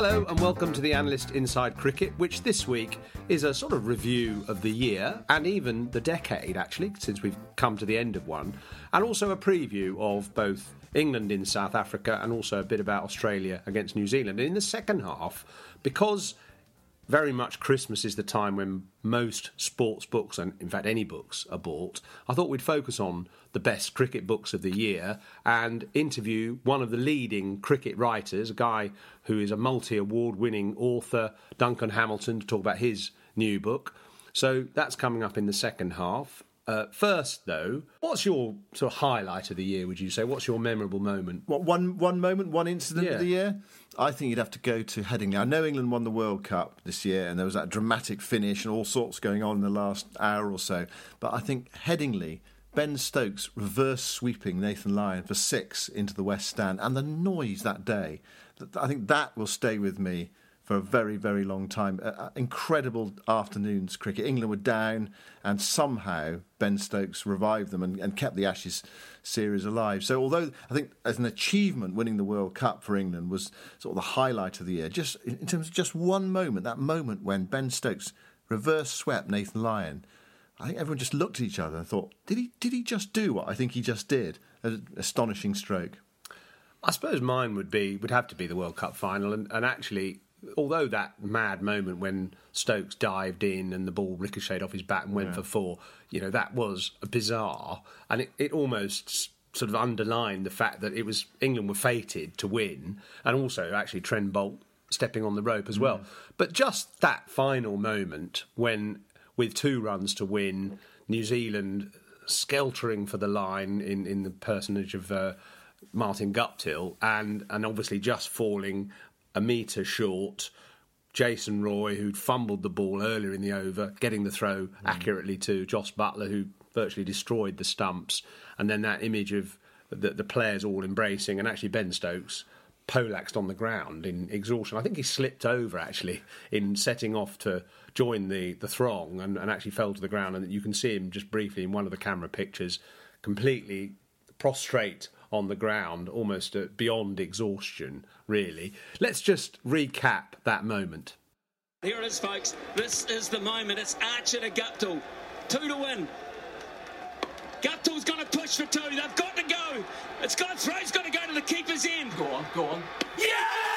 Hello and welcome to the Analyst Inside Cricket, which this week is a sort of review of the year and even the decade, actually, since we've come to the end of one, and also a preview of both England in South Africa and also a bit about Australia against New Zealand. And in the second half, because very much Christmas is the time when most sports books, and in fact any books, are bought. I thought we'd focus on the best cricket books of the year and interview one of the leading cricket writers, a guy who is a multi award winning author, Duncan Hamilton, to talk about his new book. So that's coming up in the second half. Uh, first, though, what's your sort of highlight of the year? Would you say? What's your memorable moment? What one one moment, one incident Yeah. of the year? I think you'd have to go to Headingley. I know England won the World Cup this year, and there was that dramatic finish and all sorts going on in the last hour or so. But I think Headingley, Ben Stokes reverse sweeping Nathan Lyon for six into the West Stand, and the noise that day. I think that will stay with me for a very, very long time. Uh, incredible afternoons cricket. England were down, and somehow Ben Stokes revived them and, and kept the Ashes series alive. So, although I think as an achievement, winning the World Cup for England was sort of the highlight of the year, just in terms of just one moment, that moment when Ben Stokes reverse swept Nathan Lyon. I think everyone just looked at each other and thought, did he, did he just do what I think he just did? An astonishing stroke. I suppose mine would be would have to be the World Cup final, and, and actually, although that mad moment when Stokes dived in and the ball ricocheted off his bat and went for four, you know that was bizarre, and it, it almost sort of underlined the fact that it was England were fated to win, and also actually Trent Boult stepping on the rope as well. But just that final moment when, with two runs to win, New Zealand skeltering for the line in, in the personage of uh, Martin Guptill, and and obviously just falling a metre short. Jason Roy, who'd fumbled the ball earlier in the over, getting the throw mm. accurately to Jos Buttler, who virtually destroyed the stumps, and then that image of the, the players all embracing, and actually Ben Stokes polaxed on the ground in exhaustion. I think he slipped over actually in setting off to join the, the throng and, and actually fell to the ground. And you can see him just briefly in one of the camera pictures, completely prostrate on the ground, almost uh, beyond exhaustion, really. Let's just recap that moment. Here it is, folks. This is the moment. It's Archer to Guptill. Two to win. Guptill's going to push for two. They've got to go. It's got throw's got to go to the keeper's end. Go on, go on. Yeah!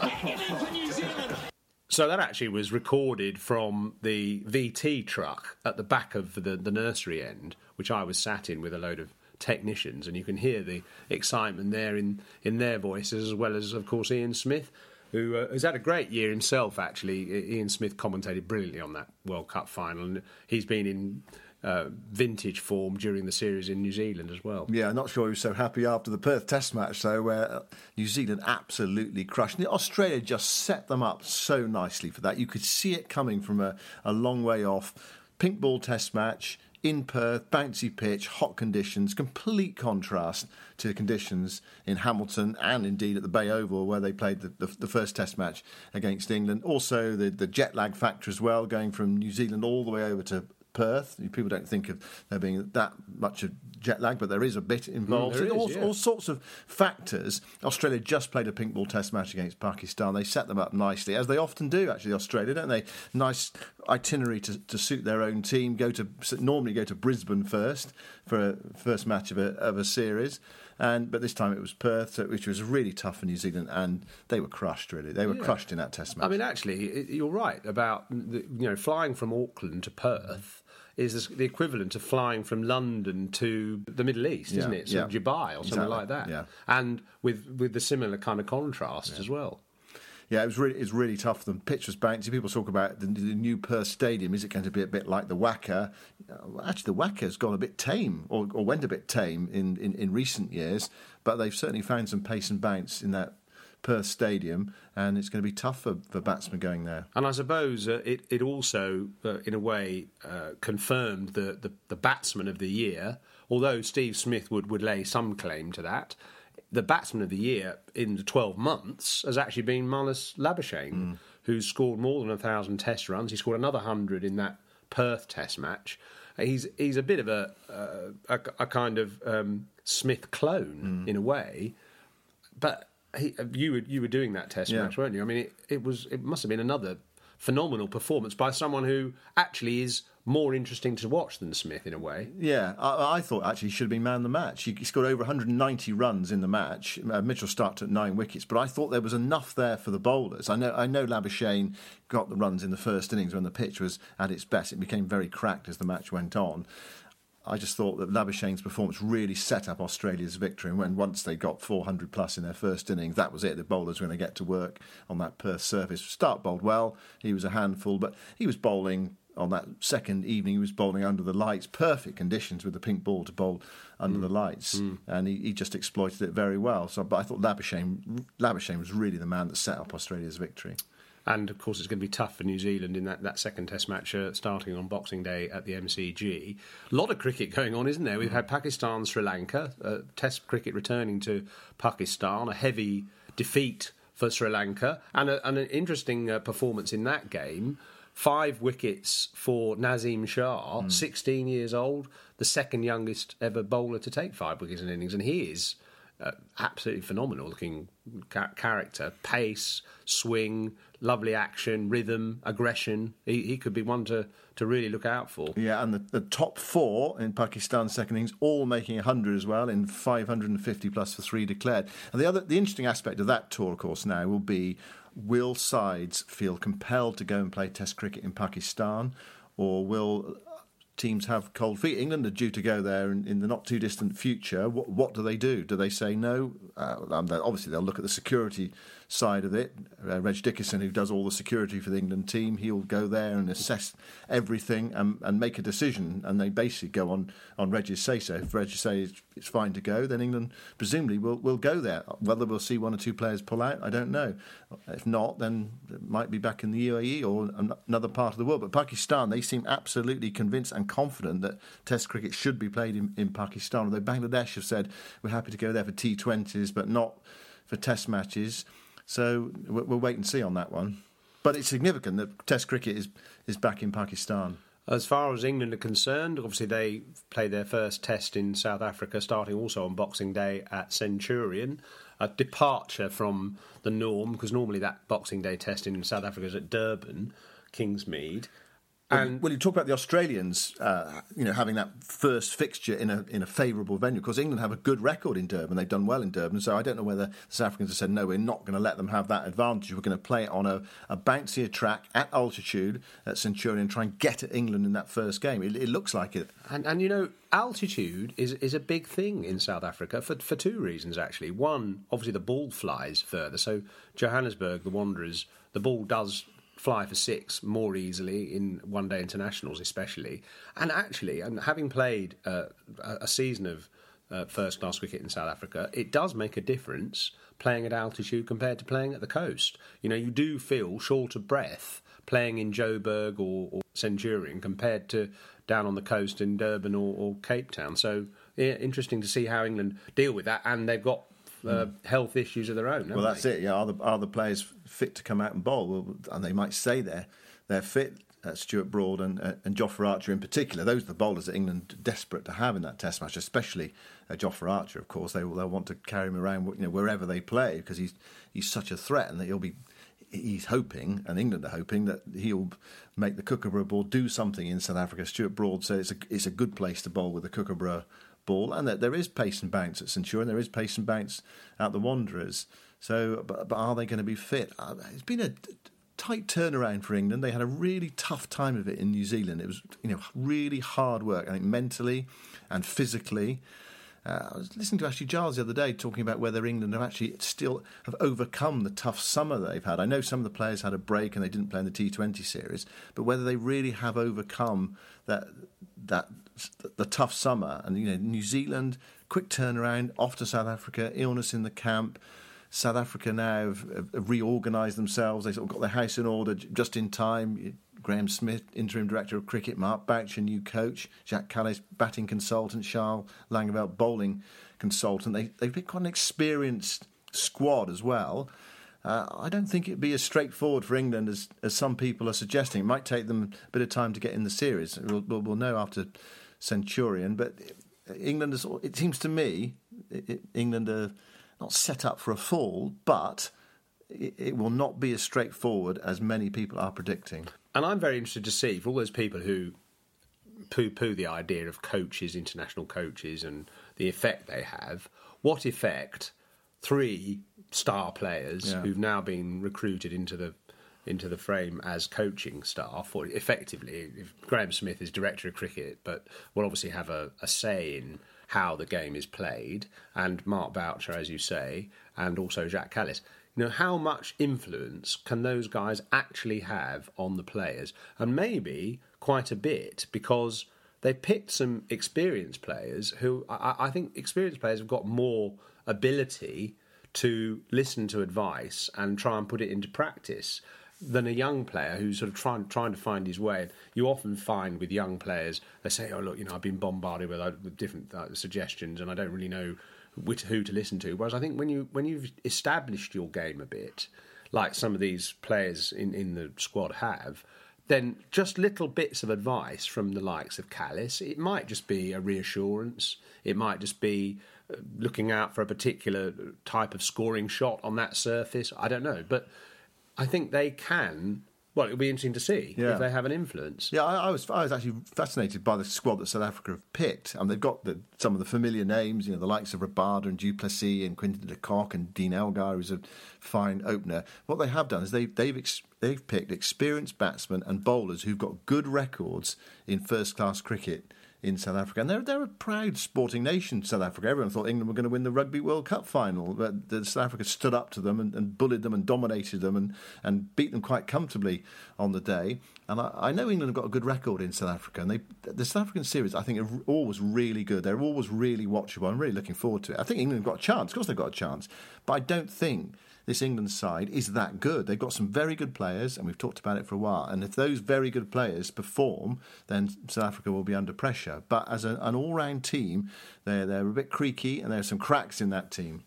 So that actually was recorded from the VT truck at the back of the, the nursery end, which I was sat in with a load of technicians, and you can hear the excitement there in, in their voices, as well as, of course, Ian Smith, who uh, has had a great year himself, actually. Ian Smith commentated brilliantly on that World Cup final, and he's been in uh, vintage form during the series in New Zealand as well. Yeah, I'm not sure he was so happy after the Perth Test match, though, where New Zealand absolutely crushed. And Australia just set them up so nicely for that. You could see it coming from a, a long way off. Pink ball Test match in Perth, bouncy pitch, hot conditions, complete contrast to the conditions in Hamilton and indeed at the Bay Oval where they played the, the, the, first Test match against England. Also, the, the jet lag factor as well, going from New Zealand all the way over to Perth. People don't think of there being that much of jet lag, but there is a bit involved. Mm, all, is, yeah. all, sorts of factors. Australia just played a pink ball test match against Pakistan. They set them up nicely, as they often do, actually, Australia, don't they? Nice itinerary to, to suit their own team. Go to Normally go to Brisbane first for a first match of a, of a series. And but this time it was Perth, which was really tough for New Zealand, and they were crushed. Really, they were yeah. crushed in that Test match. I mean, actually, you're right about the, you know flying from Auckland to Perth is the equivalent of flying from London to the Middle East, isn't it? So yeah. Dubai or something exactly. like that. Yeah. And with with the similar kind of contrast as well. Yeah, it was really it's really tough them. Pitch was bouncy. People talk about the, the, new Perth Stadium. Is it going to be a bit like the WACA? Uh, actually, the WACA has gone a bit tame, or, or went a bit tame in, in, in recent years. But they've certainly found some pace and bounce in that Perth Stadium, and it's going to be tough for, for batsmen going there. And I suppose uh, it, it also, uh, in a way, uh, confirmed the, the, the batsman of the year, although Steve Smith would, would lay some claim to that. The batsman of the year in the 12 months has actually been Marnus Labuschagne, mm. who's scored more than a 1,000 test runs. He scored another 100 in that Perth test match. He's he's a bit of a uh, a, a, kind of um, Smith clone mm. in a way, but he, you were you were doing that test yeah. match, weren't you? I mean, it, it was it must have been another phenomenal performance by someone who actually is more interesting to watch than Smith in a way. Yeah, I, I thought actually he should have been man of the match. He, he scored over 190 runs in the match. Uh, Mitchell started at nine wickets, but I thought there was enough there for the bowlers. I know I know Labuschagne got the runs in the first innings when the pitch was at its best. It became very cracked as the match went on. I just thought that Labuschagne's performance really set up Australia's victory. And when once they got 400 plus in their first innings, that was it. The bowlers were going to get to work on that Perth surface. Starc bowled well. He was a handful, but he was bowling on that second evening. He was bowling under the lights, perfect conditions with the pink ball to bowl under mm. the lights, mm. and he, he, just exploited it very well. So, but I thought Labuschagne, Labuschagne was really the man that set up Australia's victory. And of course, it's going to be tough for New Zealand in that, that second Test match uh, starting on Boxing Day at the MCG. A lot of cricket going on, isn't there? We've had Pakistan, Sri Lanka, uh, Test cricket returning to Pakistan, a heavy defeat for Sri Lanka, and, a, and an interesting uh, performance in that game. Five wickets for Naseem Shah, mm. 16 years old, the second youngest ever bowler to take five wickets in innings, and he is uh, absolutely phenomenal looking ca- character. Pace, swing, lovely action, rhythm, aggression. He, he could be one to, to really look out for. Yeah, and the, the top four in Pakistan's second innings, all making 100 as well, in 550 plus for three declared. And the other, the interesting aspect of that tour, of course, now will be will sides feel compelled to go and play Test cricket in Pakistan, or will teams have cold feet. England are due to go there in, in the not too distant future. What, what, do they do? Do they say no? Uh, obviously, they'll look at the security side of it. Uh, Reg Dickason, who does all the security for the England team, he'll go there and assess everything and, and make a decision. And they basically go on, on Reg's say so. If Reg says it's fine to go, then England presumably will, will go there. Whether we'll see one or two players pull out, I don't know. If not, then it might be back in the UAE or another part of the world. But Pakistan, they seem absolutely convinced and confident that Test cricket should be played in, in Pakistan. Although Bangladesh have said we're happy to go there for T20s, but not for Test matches. So we'll wait and see on that one. But it's significant that Test cricket is, is back in Pakistan. As far as England are concerned, obviously they play their first test in South Africa, starting also on Boxing Day at Centurion. A departure from the norm, because normally that Boxing Day test in South Africa is at Durban, Kingsmead. And well, you talk about the Australians, uh, you know, having that first fixture in a in a favourable venue because England have a good record in Durban. They've done well in Durban, so I don't know whether the South Africans have said no, we're not going to let them have that advantage. We're going to play it on a, a bouncier track at altitude at Centurion, and try and get at England in that first game. It, it looks like it. And, and you know, altitude is is a big thing in South Africa for for two reasons actually. One, obviously the ball flies further, so Johannesburg, the Wanderers, the ball does fly for six more easily in one day internationals, especially. And actually, and having played uh, a season of uh, first class cricket in South Africa, it does make a difference playing at altitude compared to playing at the coast. You know, you do feel short of breath playing in Joburg or, or Centurion compared to down on the coast in Durban or, or Cape Town. So, yeah, interesting to see how England deal with that. And they've got uh, health issues of their own. Well, that's they? it. Yeah, are the are the players fit to come out and bowl? Well, and they might say they're they're fit. Uh, Stuart Broad and uh, and Jofra Archer in particular, those are the bowlers that England are desperate to have in that Test match, especially uh, Jofra Archer. Of course, they will they'll want to carry him around, you know, wherever they play because he's he's such a threat, and that he'll be he's hoping, and England are hoping that he'll make the Kookaburra ball do something in South Africa. Stuart Broad said it's a it's a good place to bowl with the Kookaburra ball, and that there is pace and bounce at Centurion, there is pace and bounce at the Wanderers. So, but, but are they going to be fit? Uh, it's been a tight turnaround for England. They had a really tough time of it in New Zealand. It was, you know, really hard work. I think mentally and physically. Uh, I was listening to Ashley Giles the other day talking about whether England have actually still have overcome the tough summer they've had. I know some of the players had a break and they didn't play in the T20 series, but whether they really have overcome that that the tough summer and you know New Zealand quick turnaround off to South Africa, illness in the camp. South Africa now have, have reorganised themselves. They sort of got their house in order just in time. Graeme Smith, interim director of cricket, Mark Boucher, new coach, Jacques Kallis, batting consultant, Charles Langeveldt, bowling consultant. They, they've been quite an experienced squad as well. Uh, I don't think it'd be as straightforward for England as, as some people are suggesting. It might take them a bit of time to get in the series. We'll, we'll, we'll know after Centurion, but England is. It seems to me, it, England are not set up for a fall, but it, it will not be as straightforward as many people are predicting. And I'm very interested to see for all those people who poo poo the idea of coaches, international coaches, and the effect they have. What effect three star players Yeah. who've now been recruited into the into the frame as coaching staff, or effectively, if Graeme Smith is director of cricket, but will obviously have a, a say in how the game is played, and Mark Boucher, as you say, and also Jacques Kallis. You know, how much influence can those guys actually have on the players? And maybe quite a bit, because they picked some experienced players who I, I think experienced players have got more ability to listen to advice and try and put it into practice than a young player who's sort of trying trying to find his way. You often find with young players they say, "Oh look, you know, I've been bombarded with, with different uh, suggestions, and I don't really know which, who to listen to." Whereas I think when you when you've established your game a bit, like some of these players in in the squad have. Then just little bits of advice from the likes of Kallis. It might just be a reassurance. It might just be uh, looking out for a particular type of scoring shot on that surface. I don't know, but I think they can. Well, it'll be interesting to see Yeah. if they have an influence. Yeah, I, I was I was actually fascinated by the squad that South Africa have picked. And they've got the, some of the familiar names, you know, the likes of Rabada and du Plessis and Quinton de Kock and Dean Elgar, who's a fine opener. What they have done is they, they've ex, they've picked experienced batsmen and bowlers who've got good records in first class cricket in South Africa. And they're, they're a proud sporting nation, South Africa. Everyone thought England were going to win the Rugby World Cup final. But South Africa stood up to them and, and bullied them and dominated them and, and beat them quite comfortably on the day. And I, I know England have got a good record in South Africa. And they, the South African series, I think, are always really good. They're always really watchable. I'm really looking forward to it. I think England have got a chance. Of course, they've got a chance. But I don't think this England side is that good. They've got some very good players, and we've talked about it for a while. And if those very good players perform, then South Africa will be under pressure. But as a, an all-round team, they're they're a bit creaky, and there are some cracks in that team.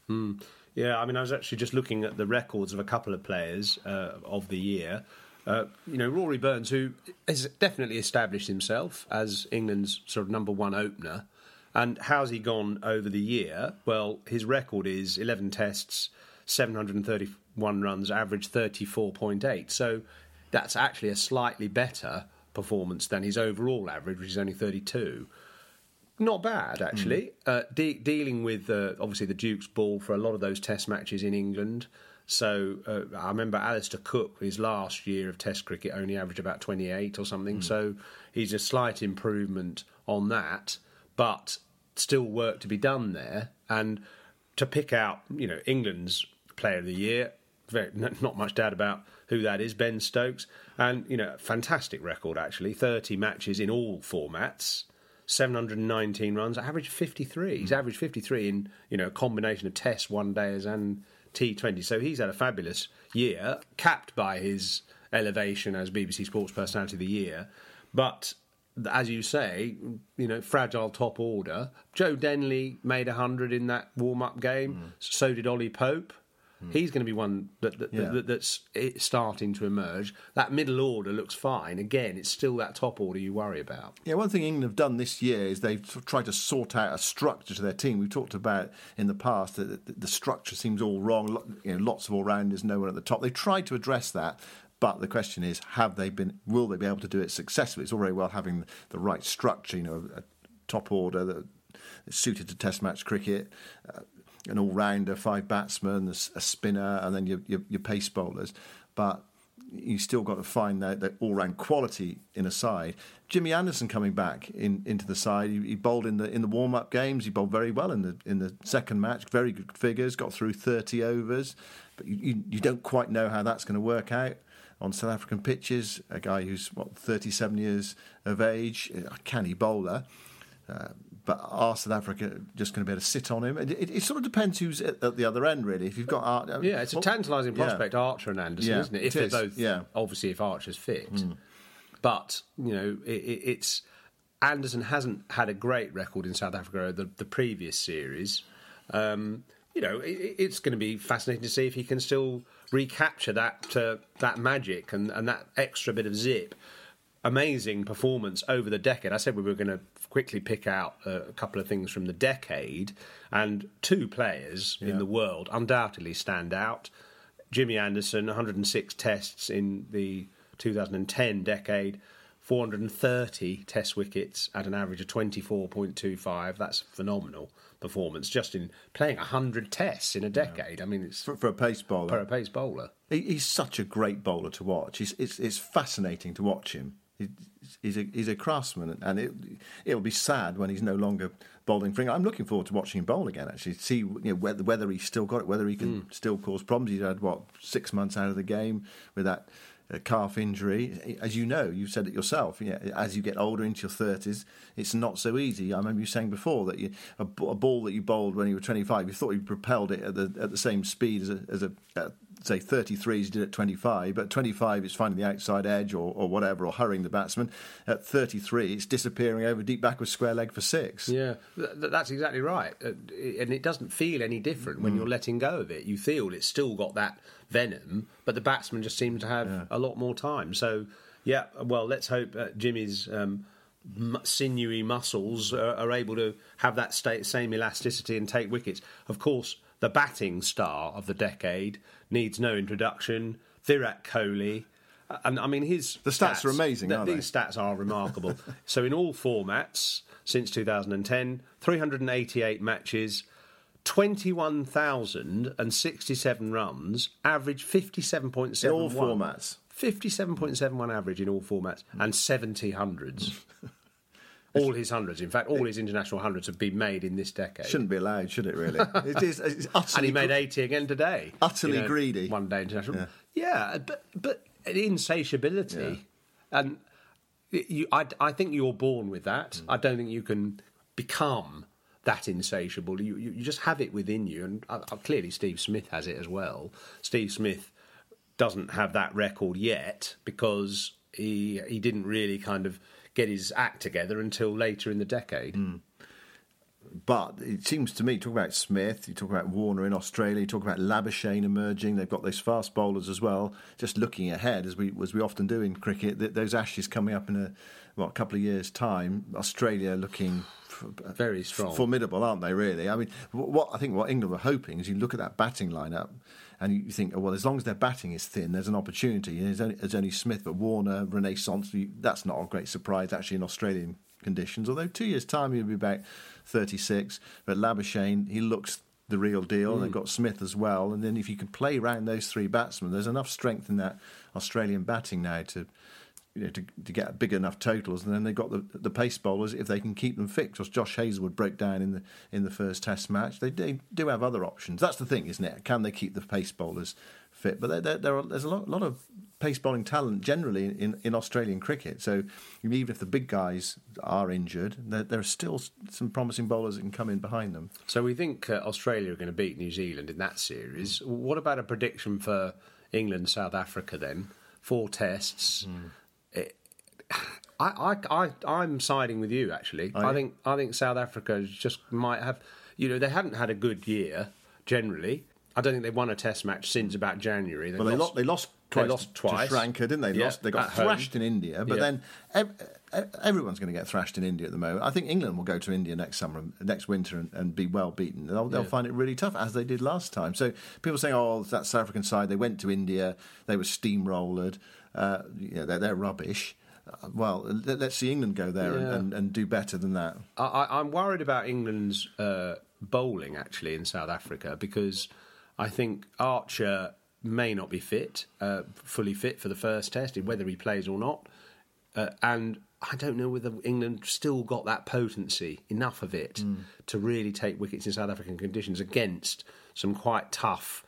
Yeah, I mean, I was actually just looking at the records of a couple of players uh, of the year. Uh, you know, Rory Burns, who has definitely established himself as England's sort of number one opener. And how's he gone over the year? Well, his record is 11 tests, 731 runs, average 34.8. So that's actually a slightly better performance than his overall average, which is only 32. Not bad, actually. Uh, de- dealing with uh, obviously the Duke's ball for a lot of those Test matches in England. So uh, I remember Alastair Cook, his last year of Test cricket, only averaged about 28 or something. So he's a slight improvement on that, but still work to be done there. And to pick out, you know, England's Player of the Year, very, not much doubt about who that is, Ben Stokes. And, you know, fantastic record, actually. 30 matches in all formats, 719 runs, average 53. He's hmm. averaged 53 in, you know, a combination of tests, one days, and T20. So he's had a fabulous year, capped by his elevation as BBC Sports Personality of the Year. But as you say, you know, fragile top order. Joe Denley made 100 in that warm up game. Hmm. So did Ollie Pope. He's going to be one that, that, Yeah. that, that's starting to emerge. That middle order looks fine. Again, it's still that top order you worry about. Yeah, one thing England have done this year is they've tried to sort out a structure to their team. We've talked about in the past that the, structure seems all wrong. You know, lots of all rounders, no one at the top. They've tried to address that, but the question is, have they been? Will they be able to do it successfully? It's all very well having the right structure, you know, a top order that is suited to Test match cricket. Uh, an all-rounder, five batsmen, a, spinner, and then your, your, your pace bowlers. But you still got to find that, that all-round quality in a side. Jimmy Anderson coming back in, into the side. He, he bowled in the in the warm-up games. He bowled very well in the in the second match. Very good figures. Got through thirty overs, but you, you, you don't quite know how that's going to work out on South African pitches. A guy who's what thirty-seven years of age, a canny bowler. Uh, but are South Africa just going to be able to sit on him? It, it, it sort of depends who's at, at the other end, really. If you've got Art, uh, Yeah, it's a tantalising yeah. prospect, Archer and Anderson, Yeah, isn't it? it If they're is, both, yeah. Obviously, if Archer's fit. But, you know, it, it, it's. Anderson hasn't had a great record in South Africa the, the previous series. Um, you know, it, it's going to be fascinating to see if he can still recapture that uh, that magic and, and that extra bit of zip. Amazing performance over the decade. I said we were going to quickly pick out a couple of things from the decade, and two players in the world undoubtedly stand out. Jimmy Anderson, 106 tests in the 2010 decade, 430 test wickets at an average of 24.25. That's phenomenal performance just in playing 100 tests in a decade. I mean, it's for, for a pace bowler. for a pace bowler. He, he's such a great bowler to watch. He's, it's, it's fascinating to watch him. He, he's a he's a craftsman, and it it'll be sad when he's no longer bowling for England. I'm looking forward to watching him bowl again. Actually, see you know, whether whether he's still got it, whether he can still cause problems. He's had what six months out of the game with that. uh calf injury, as you know, you've said it yourself. Yeah, as you get older into your thirties, it's not so easy. I remember you saying before that you, a, a ball that you bowled when you were twenty-five, you thought you propelled it at the at the same speed as a, as a uh, say 33 as you did at 25, but 25 it's finding the outside edge or, or whatever, or hurrying the batsman. At 33, it's disappearing over deep backward square leg for six. Yeah, th- th- that's exactly right. Uh, and it doesn't feel any different when you're letting go of it. You feel it's still got that venom, but the batsman just seems to have a lot more time. So, yeah, well, let's hope uh, Jimmy's um, sinewy muscles are, are able to have that same elasticity and take wickets. Of course, the batting star of the decade needs no introduction. Virat Kohli. And I mean, his The stats are amazing, th- aren't they? These stats are remarkable. so, in all formats since 2010, 388 matches, 21,067 runs, average 57.7. In all formats. 57.71 average in all formats, and 70 hundreds. all his hundreds. In fact, all his international hundreds have been made in this decade. Shouldn't be allowed, should it? Really? it is. It's utterly and he made 80 again today. Utterly greedy. One day international. Yeah. Yeah, but but insatiability, and you, I, I think you're born with that. Mm. I don't think you can become that insatiable. You you, you just have it within you, and uh, uh, clearly Steve Smith has it as well. Steve Smith doesn't have that record yet because he he didn't really kind of get his act together until later in the decade. Mm. But it seems to me, talk about Smith, you talk about Warner in Australia, you talk about Labuschagne emerging. They've got those fast bowlers as well. Just looking ahead, as we as we often do in cricket, th- those Ashes coming up in a what a couple of years' time. Australia looking f- Very strong. formidable, aren't they? Really? I mean, what I think what England were hoping is you look at that batting lineup. And you think, oh, well, as long as their batting is thin, there's an opportunity. And there's only, there's only Smith, but Warner, Renaissance, that's not a great surprise actually in Australian conditions. Although two years' time he'll be about 36. But Labuschagne, he looks the real deal. And they've got Smith as well. And then if you can play around those three batsmen, there's enough strength in that Australian batting now to. You know, to, to get big enough totals, and then they've got the, the pace bowlers if they can keep them fit. Because Josh Hazlewood broke down in the in the first Test match. They, they do have other options. That's the thing, isn't it? Can they keep the pace bowlers fit. But there, there, there are, there's a lot, lot of pace bowling talent generally in, in Australian cricket. So even if the big guys are injured, there, there are still some promising bowlers that can come in behind them. So we think uh, Australia are going to beat New Zealand in that series. What about a prediction for England, South Africa then? Four tests. It, I, I, I, I'm siding with you actually. Are I think I think South Africa just might have. You know, they haven't had a good year generally. I don't think they've won a Test match since about January. Well, they lost. They lost twice. They lost twice. to Sri Lanka, didn't they? They Yeah, lost. They got at home. thrashed in India, but Yeah. then ev- everyone's going to get thrashed in India at the moment. I think England will go to India next summer, next winter, and, and be well beaten. They'll, they'll Yeah. find it really tough, as they did last time. So people saying, "Oh, that South African side, they went to India, they were steamrolled. Uh, you know, they're, they're rubbish." Well, let, let's see England go there and, Yeah. and, and do better than that. I, I'm worried about England's uh, bowling actually in South Africa because I think Archer may not be fit, uh, fully fit for the first test, whether he plays or not. Uh, and I don't know whether England still got that potency, enough of it, to really take wickets in South African conditions against some quite tough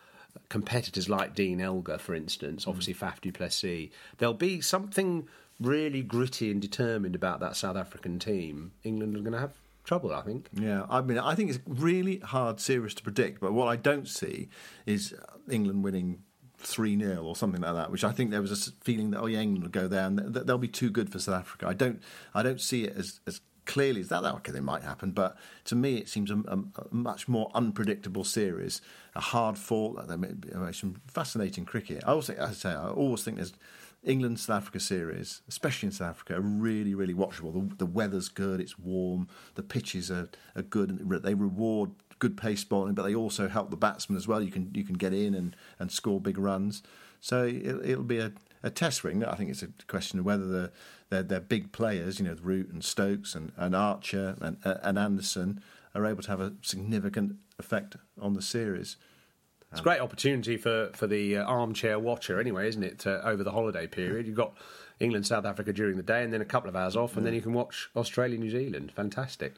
competitors like Dean Elgar, for instance, obviously Faf du Plessis. There'll be something really gritty and determined about that South African team. England are going to have trouble, I think. Yeah, I mean, I think it's really hard series to predict. But what I don't see is England winning three 0 or something like that. Which I think there was a feeling that oh yeah, England will go there and th- they'll be too good for South Africa. I don't, I don't see it as as clearly as that. That okay, they might happen, but to me it seems a, a, a much more unpredictable series. A hard fought, there may be some fascinating cricket. I also, I say, I always think there's. England South Africa series, especially in South Africa, are really, really watchable. The, the weather's good, it's warm, the pitches are, are good, they reward good pace bowling, but they also help the batsmen as well. You can you can get in and, and score big runs. So it, it'll be a, a test ring. I think it's a question of whether the their, their big players, you know, Root and Stokes and, and Archer and, and Anderson, are able to have a significant effect on the series. It's a great opportunity for, for the uh, armchair watcher, anyway, isn't it? Uh, over the holiday period, you've got England, South Africa during the day, and then a couple of hours off, and then you can watch Australia, New Zealand. Fantastic.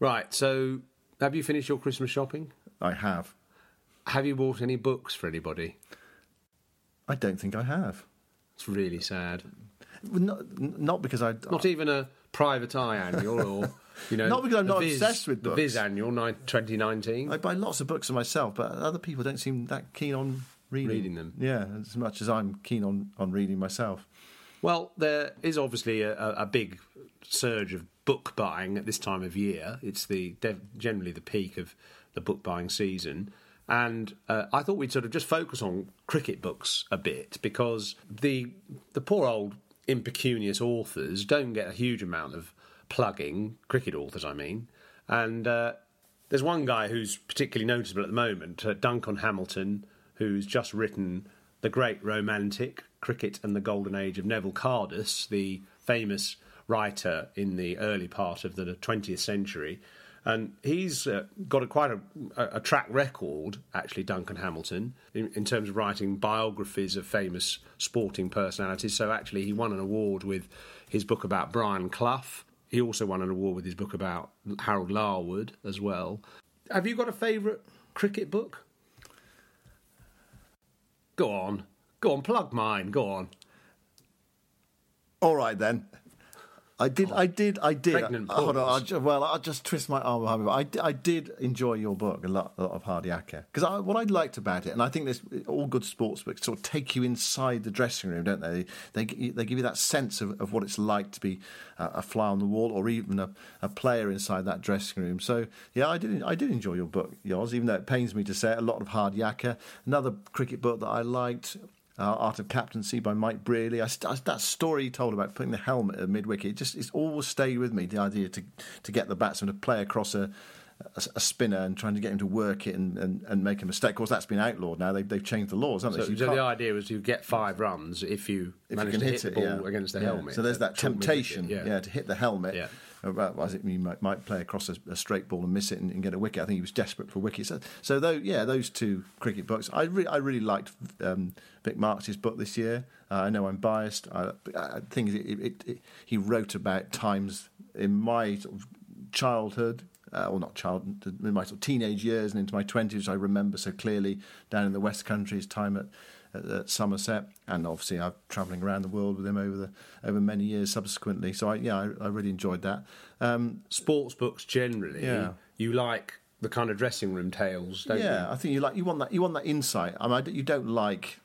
Right, so have you finished your Christmas shopping? I have. Have you bought any books for anybody? I don't think I have. It's really sad. Not, not because I. Not even a private eye annual or, you know. Not because I'm not Viz- obsessed with The books. Viz annual 2019. I buy lots of books for myself, but other people don't seem that keen on reading, Reading them. Yeah, as much as I'm keen on, on reading myself. Well, there is obviously a, a, a big surge of book buying at this time of year. It's the generally the peak of the book buying season. And uh, I thought we'd sort of just focus on cricket books a bit because the the poor old impecunious authors don't get a huge amount of plugging, cricket authors, I mean. And uh, there's one guy who's particularly noticeable at the moment, uh, Duncan Hamilton, who's just written The Great Romantic Cricket and the Golden Age of Neville Cardus, the famous writer in the early part of the 20th century. And he's uh, got a, quite a, a track record, actually, Duncan Hamilton, in, in terms of writing biographies of famous sporting personalities. So, actually, he won an award with his book about Brian Clough. He also won an award with his book about Harold Larwood as well. Have you got a favourite cricket book? Go on. Go on, plug mine. Go on. All right then. I did, I did, I did. Pregnant Uh, hold on. I well, I'll just twist my arm behind me. but I, I did enjoy your book a lot, a lot of Hard Yakka because I, what I liked about it, and I think this all good sports books sort of take you inside the dressing room, don't they? They they give you that sense of, of what it's like to be a, a fly on the wall or even a, a player inside that dressing room. So yeah, I did I did enjoy your book, yours, even though it pains me to say it, a lot of Hard Yakka. Another cricket book that I liked. Uh, Art of Captaincy by Mike Brearley. I, st- that story he told about putting the helmet at mid wicket, it just it's always stayed with me. The idea to to get the batsman to play across a, a, a spinner and trying to get him to work it and, and, and make a mistake. Of course, that's been outlawed now. They've, they've changed the laws, haven't So, they? so you the idea was to get five runs if you if manage you can to hit, hit, the ball yeah. against the Yeah. helmet. So there's that temptation, yeah. to hit the helmet. Was it might, might play across a, a, straight ball and miss it and, and, get a wicket. I think he was desperate for wickets. So, so though, yeah, those two cricket books. I, re- I really liked um, Vic Marks's book this year. Uh, I know I'm biased. I, I think it, it, it, he wrote about times in my sort of childhood, uh, or not child, in my sort of teenage years and into my twenties. I remember so clearly down in the West Country, his time at at, at Somerset, and obviously I'm travelling around the world with him over the over many years subsequently. So I, yeah, I, I really enjoyed that. Um, Sports books generally, yeah. you like the kind of dressing room tales, don't yeah, you? Yeah, I think you like you want that you want that insight. I mean, you don't like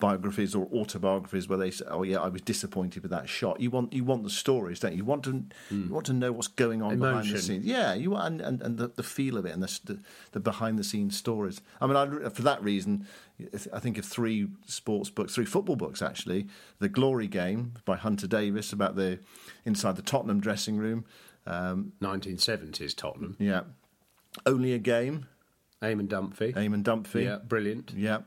biographies or autobiographies where they say, "Oh yeah, I was disappointed with that shot." You want you want the stories, don't you? You want to mm. you want to know what's going on Emotion. behind the scenes. Yeah, you want and, and, and the, the, feel of it and the, the, the behind the scenes stories. I mean, I, for that reason, I think of three sports books, three football books actually. The Glory Game by Hunter Davies about the inside the Tottenham dressing room. Um, 1970s Tottenham. Yeah. Only a game. Eamon Dunphy. Eamon Dunphy. Yeah, brilliant. Yeah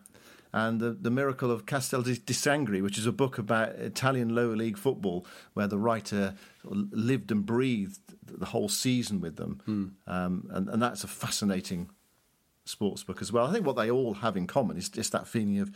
and the, the Miracle of Castel di Sangro, which is a book about Italian lower league football, where the writer lived and breathed the whole season with them, mm. um, and, and that's a fascinating sports book as well. I think what they all have in common is just that feeling of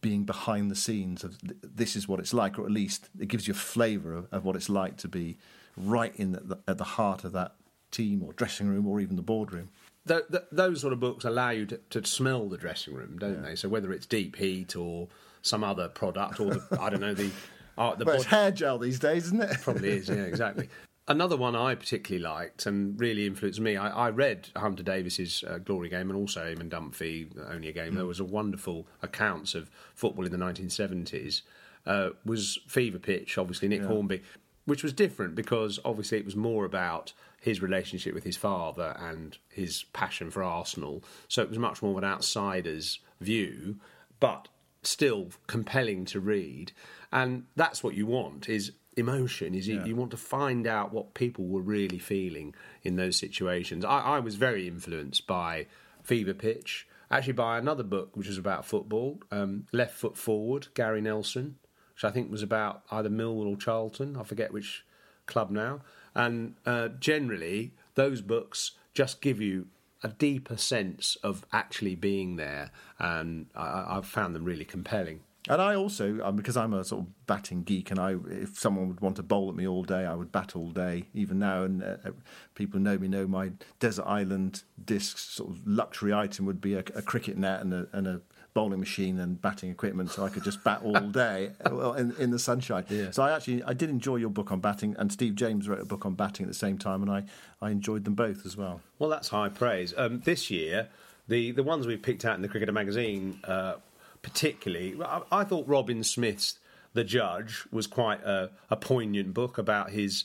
being behind the scenes of th- this is what it's like, or at least it gives you a flavour of, of, what it's like to be right in the, at the heart of that team or dressing room or even the boardroom th- th- those sort of books allow you to, to smell the dressing room, don't yeah. they? So whether it's deep heat or some other product, or the, I don't know the. Uh, the well, it's hair gel these days, isn't it? Probably is. Yeah, exactly. Another one I particularly liked and really influenced me. I, I read Hunter Davies's uh, Glory Game and also Eamon Dunphy, Only a Game. Mm. There was a wonderful accounts of football in the 1970s. Uh, was Fever Pitch, obviously Nick yeah. Hornby, which was different because obviously it was more about his relationship with his father and his passion for Arsenal. So it was much more of an outsider's view, but still compelling to read. And that's what you want is emotion is yeah. you, you, want to find out what people were really feeling in those situations I, I, was very influenced by fever pitch actually by another book which was about football um, left foot forward gary nelson which i think was about either millwall or charlton i forget which club now and uh, generally, those books just give you a deeper sense of actually being there, and I, have found them really compelling. And I also, um, because I'm a sort of batting geek, and I, if someone would want to bowl at me all day, I would bat all day. Even now, and uh, uh people know me know my desert island disc sort of luxury item would be a, a cricket net and a, and a bowling machine and batting equipment, so I could just bat all day in, in the sunshine. Yeah. So I actually I did enjoy your book on batting, and Steve James wrote a book on batting at the same time, and I, I enjoyed them both as well. Well, that's high praise. Um, this year, the the ones we picked out in the Cricketer magazine, uh, particularly, I, I, thought Robin Smith's The Judge was quite a, a poignant book about his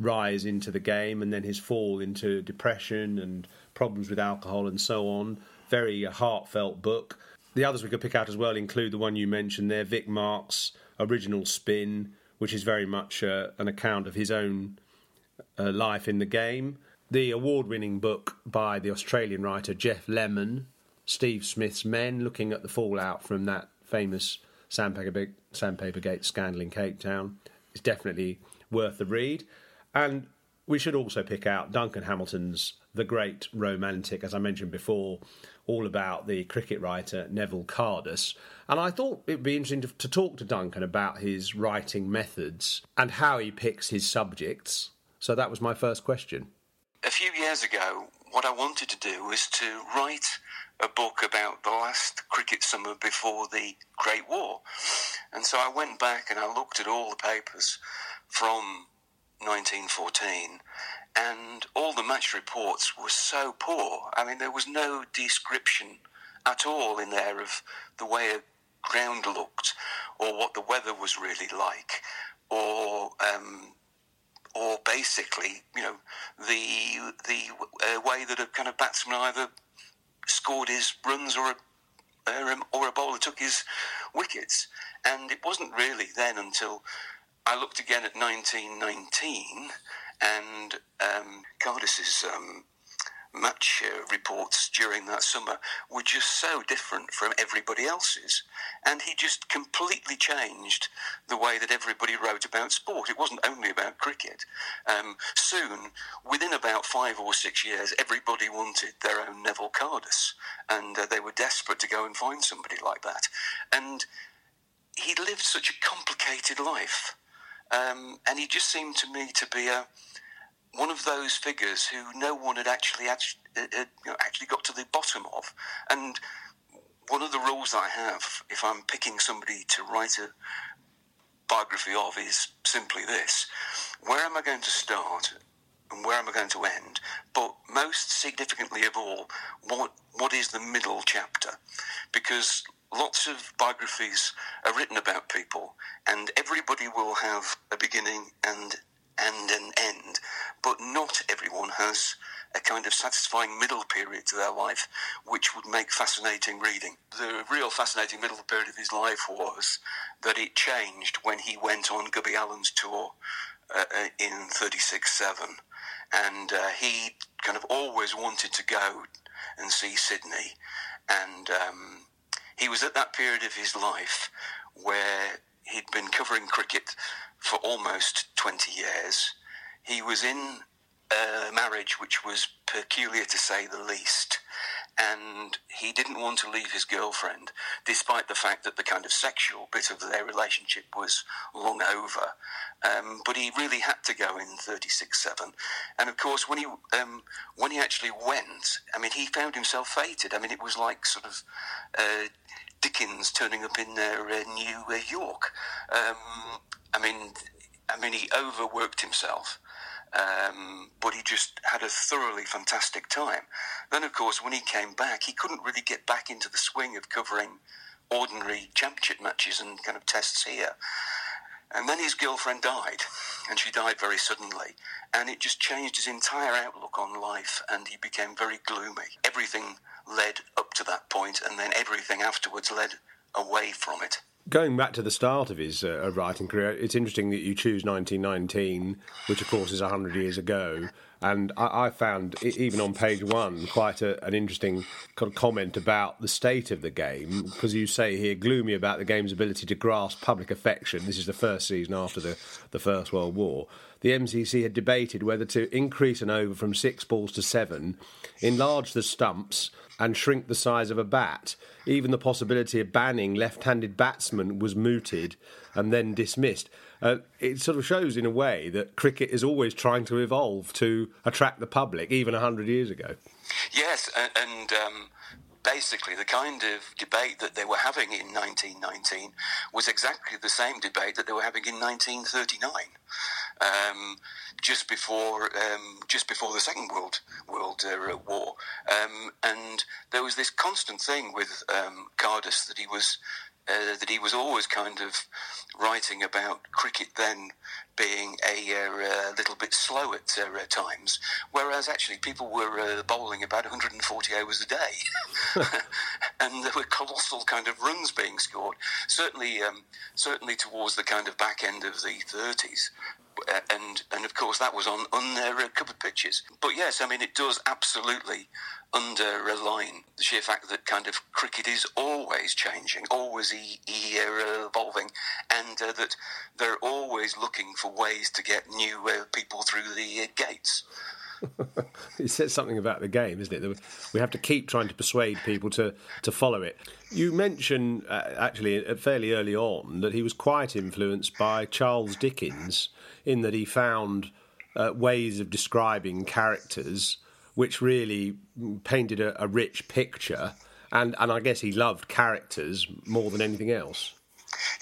rise into the game and then his fall into depression and problems with alcohol and so on. Very heartfelt book. The others we could pick out as well include the one you mentioned there, Vic Marks' original spin, which is very much uh, an account of his own uh, life in the game. The award winning book by the Australian writer Geoff Lemon, Steve Smith's Men, looking at the fallout from that famous Sandpaper, Sandpapergate scandal in Cape Town, is definitely worth the read. And we should also pick out Duncan Hamilton's The Great Romantic, as I mentioned before, all about the cricket writer Neville Cardus. And I thought it'd be interesting to, to talk to Duncan about his writing methods and how he picks his subjects. So that was my first question. A few years ago, what I wanted to do was to write a book about the last cricket summer before the Great War. And so I went back and I looked at all the papers from 1914 and all the match reports were so poor. I mean, there was no description at all in there of the way a ground looked, or what the weather was really like, or um, or basically, you know, the the uh, way that a kind of batsman either scored his runs or a or a bowler took his wickets. And it wasn't really then until I looked again at 1919 and um, um, match uh, reports during that summer were just so different from everybody else's. And he just completely changed the way that everybody wrote about sport. It wasn't only about cricket. Um, soon, within about five or six years, everybody wanted their own Neville Cardus. And uh, they were desperate to go and find somebody like that. And he lived such a complicated life. Um, and he just seemed to me to be a one of those figures who no one had actually actually, uh, uh, you know, actually got to the bottom of. And one of the rules I have, if I'm picking somebody to write a biography of, is simply this: where am I going to start, and where am I going to end? But most significantly of all, what what is the middle chapter? Because lots of biographies are written about people, and everybody will have a beginning and and an end, but not everyone has a kind of satisfying middle period to their life, which would make fascinating reading. The real fascinating middle period of his life was that it changed when he went on Gubby Allen's tour uh, uh in 36 7. And uh, he kind of always wanted to go and see Sydney. And um, he was at that period of his life where he'd been covering cricket for almost 20 years. He was in a marriage which was peculiar to say the least. And he didn't want to leave his girlfriend, despite the fact that the kind of sexual bit of their relationship was long over. Um, but he really had to go in 36-7. And of course, when he um, when he actually went, I mean, he found himself fated. I mean, it was like sort of uh, Dickens turning up in uh, New uh, York. Um, I mean, I mean, he overworked himself. Um, but he just had a thoroughly fantastic time. Then, of course, when he came back, he couldn't really get back into the swing of covering ordinary championship matches and kind of tests here. And then his girlfriend died, and she died very suddenly. And it just changed his entire outlook on life, and he became very gloomy. Everything led up to that point, and then everything afterwards led away from it. Going back to the start of his uh, writing career, it's interesting that you choose 1919, which of course is 100 years ago. And I, I found, even on page one, quite a, an interesting kind of comment about the state of the game, because you say here, gloomy about the game's ability to grasp public affection. This is the first season after the, the First World War the MCC had debated whether to increase an over from six balls to seven, enlarge the stumps, and shrink the size of a bat. Even the possibility of banning left handed batsmen was mooted and then dismissed. Uh, it sort of shows, in a way, that cricket is always trying to evolve to attract the public, even 100 years ago. Yes, and, and um, basically the kind of debate that they were having in 1919 was exactly the same debate that they were having in 1939, um, just before um, just before the Second World World uh, War, um, and there was this constant thing with um, Cardus that he was uh, that he was always kind of writing about cricket then being a uh, little bit slow at uh, times, whereas actually people were uh, bowling about 140 overs a day, and there were colossal kind of runs being scored. Certainly, um, certainly towards the kind of back end of the 30s, uh, and and of course that was on on their uh, covered pitches. But yes, I mean it does absolutely underline the sheer fact that kind of cricket is always changing, always e- e- evolving, and uh, that they're always looking for ways to get new uh, people through the uh, gates. it says something about the game, isn't it? We have to keep trying to persuade people to, to follow it. You mentioned, uh, actually, fairly early on, that he was quite influenced by Charles Dickens in that he found uh, ways of describing characters which really painted a, a rich picture. And, and I guess he loved characters more than anything else.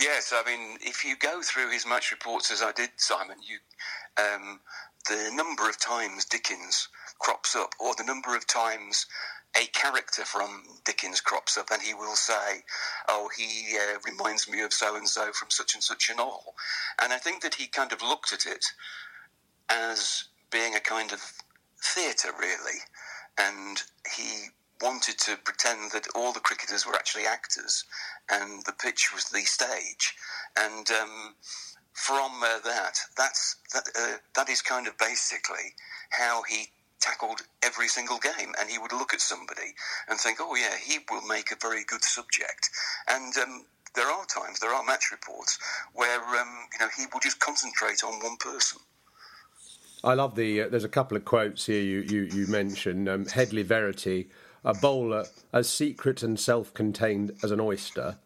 Yes, I mean, if you go through his match reports as I did, Simon, you um, the number of times Dickens crops up, or the number of times a character from Dickens crops up, and he will say, "Oh, he uh, reminds me of so and so from such and such a novel," and I think that he kind of looked at it as being a kind of theatre, really, and he wanted to pretend that all the cricketers were actually actors, and the pitch was the stage, and. Um, from uh, that, that's that, uh, that is kind of basically how he tackled every single game, and he would look at somebody and think, "Oh yeah, he will make a very good subject." And um, there are times, there are match reports where um, you know he will just concentrate on one person. I love the. Uh, there's a couple of quotes here you you, you mentioned. Um, Hedley Verity, a bowler as secret and self-contained as an oyster,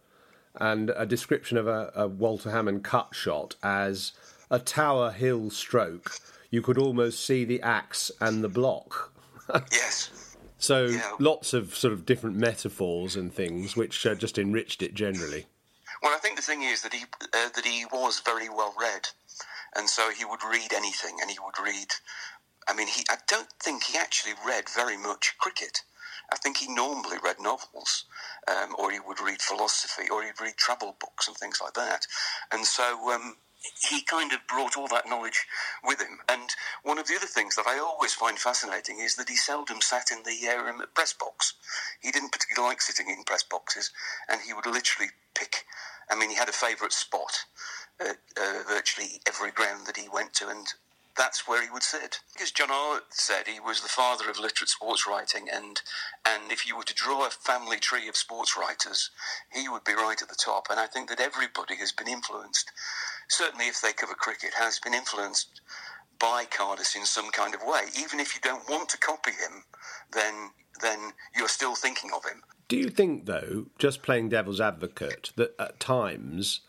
and a description of a, a Walter Hammond cut shot as a Tower Hill stroke. You could almost see the axe and the block. yes. So lots of sort of different metaphors and things, which uh, just enriched it generally. Well, I think the thing is that he uh, that he was very well read and so he would read anything, and he would read. I mean, he. I don't think he actually read very much cricket. I think he normally read novels, um, or he would read philosophy, or he'd read travel books and things like that. And so um, he kind of brought all that knowledge with him. And one of the other things that I always find fascinating is that he seldom sat in the um, press box. He didn't particularly like sitting in press boxes, and he would literally pick. I mean, he had a favourite spot at uh, virtually every ground that he went to, and that's where he would sit. Because John Arlott said he was the father of literate sports writing, and and if you were to draw a family tree of sports writers, he would be right at the top. And I think that everybody has been influenced, certainly if they cover cricket, has been influenced by Cardus in some kind of way. Even if you don't want to copy him, then then you're still thinking of him. Do you think, though, just playing devil's advocate, that at times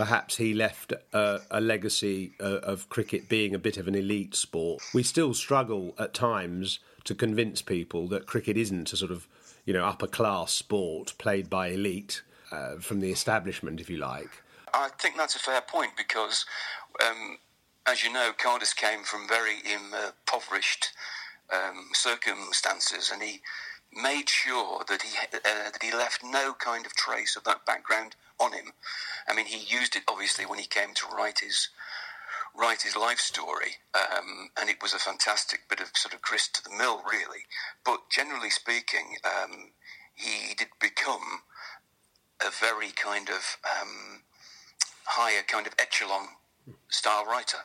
perhaps he left a, a legacy uh, of cricket being a bit of an elite sport. We still struggle at times to convince people that cricket isn't a sort of you know upper class sport played by elite uh, from the establishment, if you like. I think that's a fair point because, um, as you know, Cardus came from very impoverished um, circumstances, and he made sure that he uh, that he left no kind of trace of that background on him. I mean, he used it obviously when he came to write his write his life story, um, and it was a fantastic bit of sort of grist to the mill, really. But generally speaking, um, he did become a very kind of um, higher kind of echelon style writer,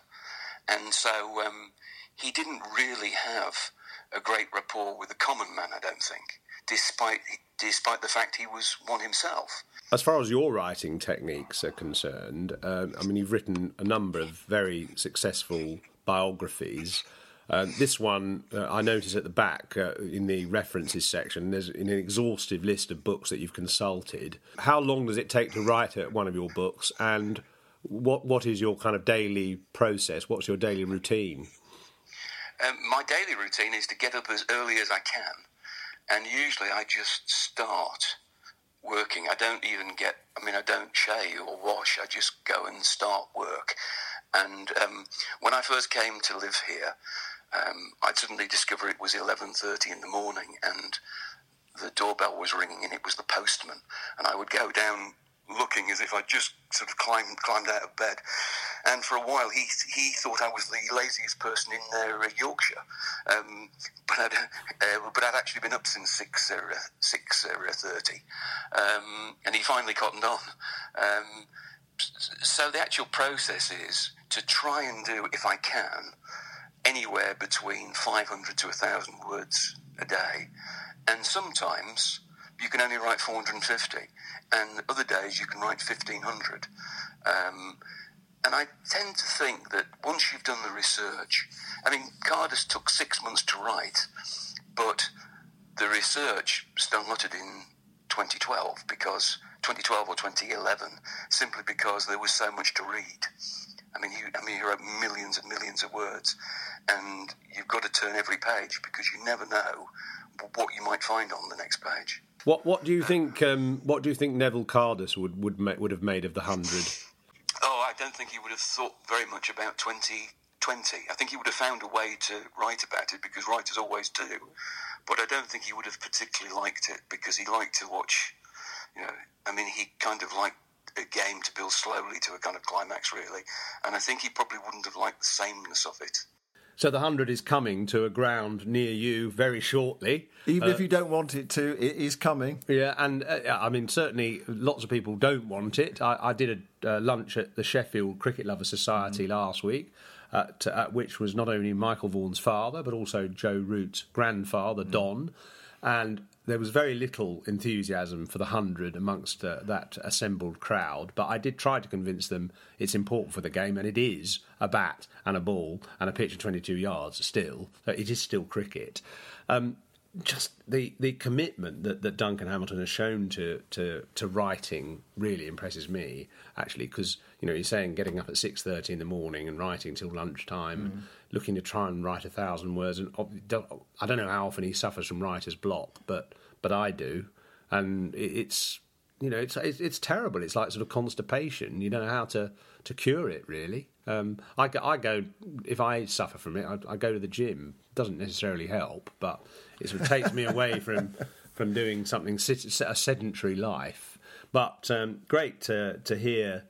and so um, he didn't really have a great rapport with the common man, I don't think, despite despite the fact he was one himself. As far as your writing techniques are concerned, uh, I mean, you've written a number of very successful biographies. Uh, this one, uh, I notice at the back uh, in the references section, there's an exhaustive list of books that you've consulted. How long does it take to write one of your books, and what what is your kind of daily process? What's your daily routine? Um, my daily routine is to get up as early as I can, and usually I just start working. I don't even get, I mean, I don't shave or wash. I just go and start work. And um, when I first came to live here, um, I'd suddenly discover it was 11.30 in the morning and the doorbell was ringing and it was the postman. And I would go down looking as if I'd just sort of climbed climbed out of bed. And for a while, he he thought I was the laziest person in uh, Yorkshire. Um, but I'd uh, but I'd actually been up since six uh, six uh, thirty, um, and he finally cottoned on. Um, so the actual process is to try and do, if I can, anywhere between 500 to 1,000 words a day. And sometimes you can only write 450 and other days you can write 1500. Um, and I tend to think that once you've done the research, I mean, Cardus took six months to write, but the research started in 2012 because 2012 or 2011, simply because there was so much to read. I mean, you, I mean, you wrote millions and millions of words, and you've got to turn every page because you never know what you might find on the next page. What What do you think? Um, what do you think Neville Cardus would would ma- would have made of the hundred? Oh, I don't think he would have thought very much about twenty twenty. I think he would have found a way to write about it because writers always do. But I don't think he would have particularly liked it because he liked to watch. You know, I mean, he kind of liked a game to build slowly to a kind of climax, really. And I think he probably wouldn't have liked the sameness of it. So the hundred is coming to a ground near you very shortly. Even uh, if you don't want it to, it is coming. Yeah, and uh, I mean, certainly lots of people don't want it. I, I did a uh, lunch at the Sheffield Cricket Lovers Society mm-hmm. last week. At, at, which was not only Michael Vaughan's father, but also Joe Root's grandfather, mm. Don. And there was very little enthusiasm for the hundred amongst uh, that assembled crowd, but I did try to convince them it's important for the game, and it is a bat and a ball and a pitch of 22 yards still. It is still cricket. Um, just the the commitment that, that Duncan Hamilton has shown to, to, to writing really impresses me actually because you know he's saying getting up at six thirty in the morning and writing till lunchtime, mm. looking to try and write a thousand words and I don't know how often he suffers from writer's block, but but I do, and it's you know it's it's, it's terrible. It's like sort of constipation. You don't know how to to cure it really. Um, I, I go if I suffer from it, I, I go to the gym. Doesn't necessarily help, but it sort of takes me away from from doing something a sedentary life. But um, great to to hear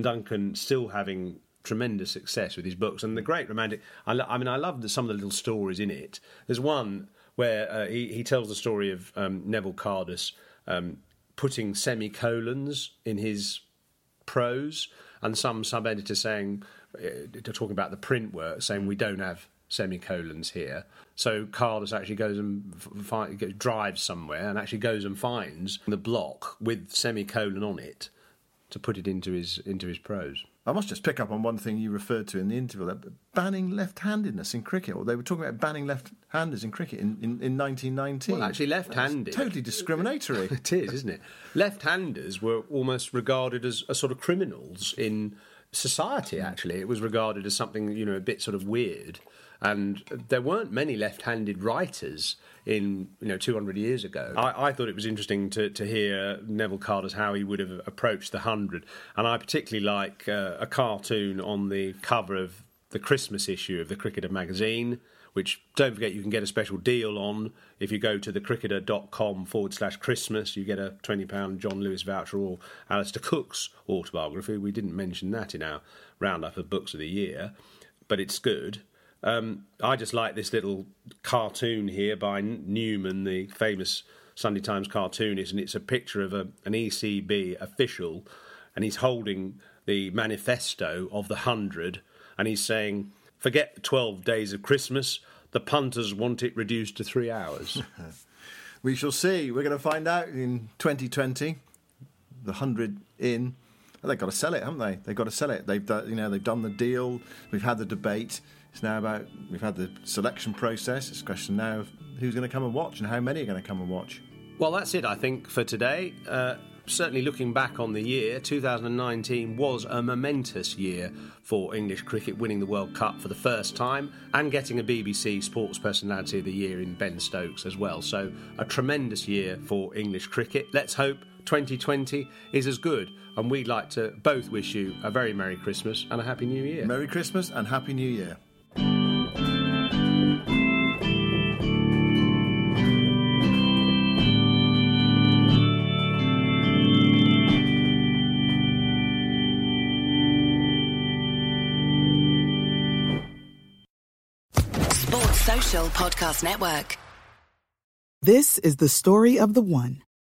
Duncan still having tremendous success with his books and the great romantic. I, lo- I mean, I love the, some of the little stories in it. There's one where uh, he he tells the story of um, Neville Cardus um, putting semicolons in his prose, and some sub editor saying, uh, talking about the print work, saying we don't have semicolons here. So Cardus actually goes and fi- drives somewhere and actually goes and finds the block with semicolon on it to put it into his into his prose. I must just pick up on one thing you referred to in the interview that banning left handedness in cricket. Or they were talking about banning left handers in cricket in, in, in 1919. Well, actually, left handed. Totally discriminatory. it is, isn't it? Left handers were almost regarded as, a sort of criminals in society, actually. It was regarded as something, you know, a bit sort of weird. And there weren't many left-handed writers in you know 200 years ago. I, I, thought it was interesting to, to hear Neville Cardus how he would have approached the hundred, and I particularly like uh, a cartoon on the cover of the Christmas issue of the Cricketer magazine. Which don't forget you can get a special deal on if you go to thecricketer.com forward slash Christmas. You get a £20 John Lewis voucher or Alastair Cook's autobiography. We didn't mention that in our roundup of books of the year, but it's good. Um, I just like this little cartoon here by Newman, the famous Sunday Times cartoonist, and it's a picture of a, an ECB official, and he's holding the manifesto of the hundred, and he's saying, "Forget the twelve days of Christmas. The punters want it reduced to three hours." we shall see. We're going to find out in 2020. The hundred in. They've got to sell it, haven't they? They've got to sell it. They've done, you know, they've done the deal. We've had the debate. It's now about we've had the selection process. It's a question now of who's going to come and watch and how many are going to come and watch. Well, that's it, I think, for today. Uh, certainly looking back on the year, 2019 was a momentous year for English cricket, winning the World Cup for the first time and getting a BBC Sports Personality of the Year in Ben Stokes as well. So, a tremendous year for English cricket. Let's hope 2020 is as good. And we'd like to both wish you a very Merry Christmas and a Happy New Year. Merry Christmas and Happy New Year. Sports Social Podcast Network. This is the story of the one.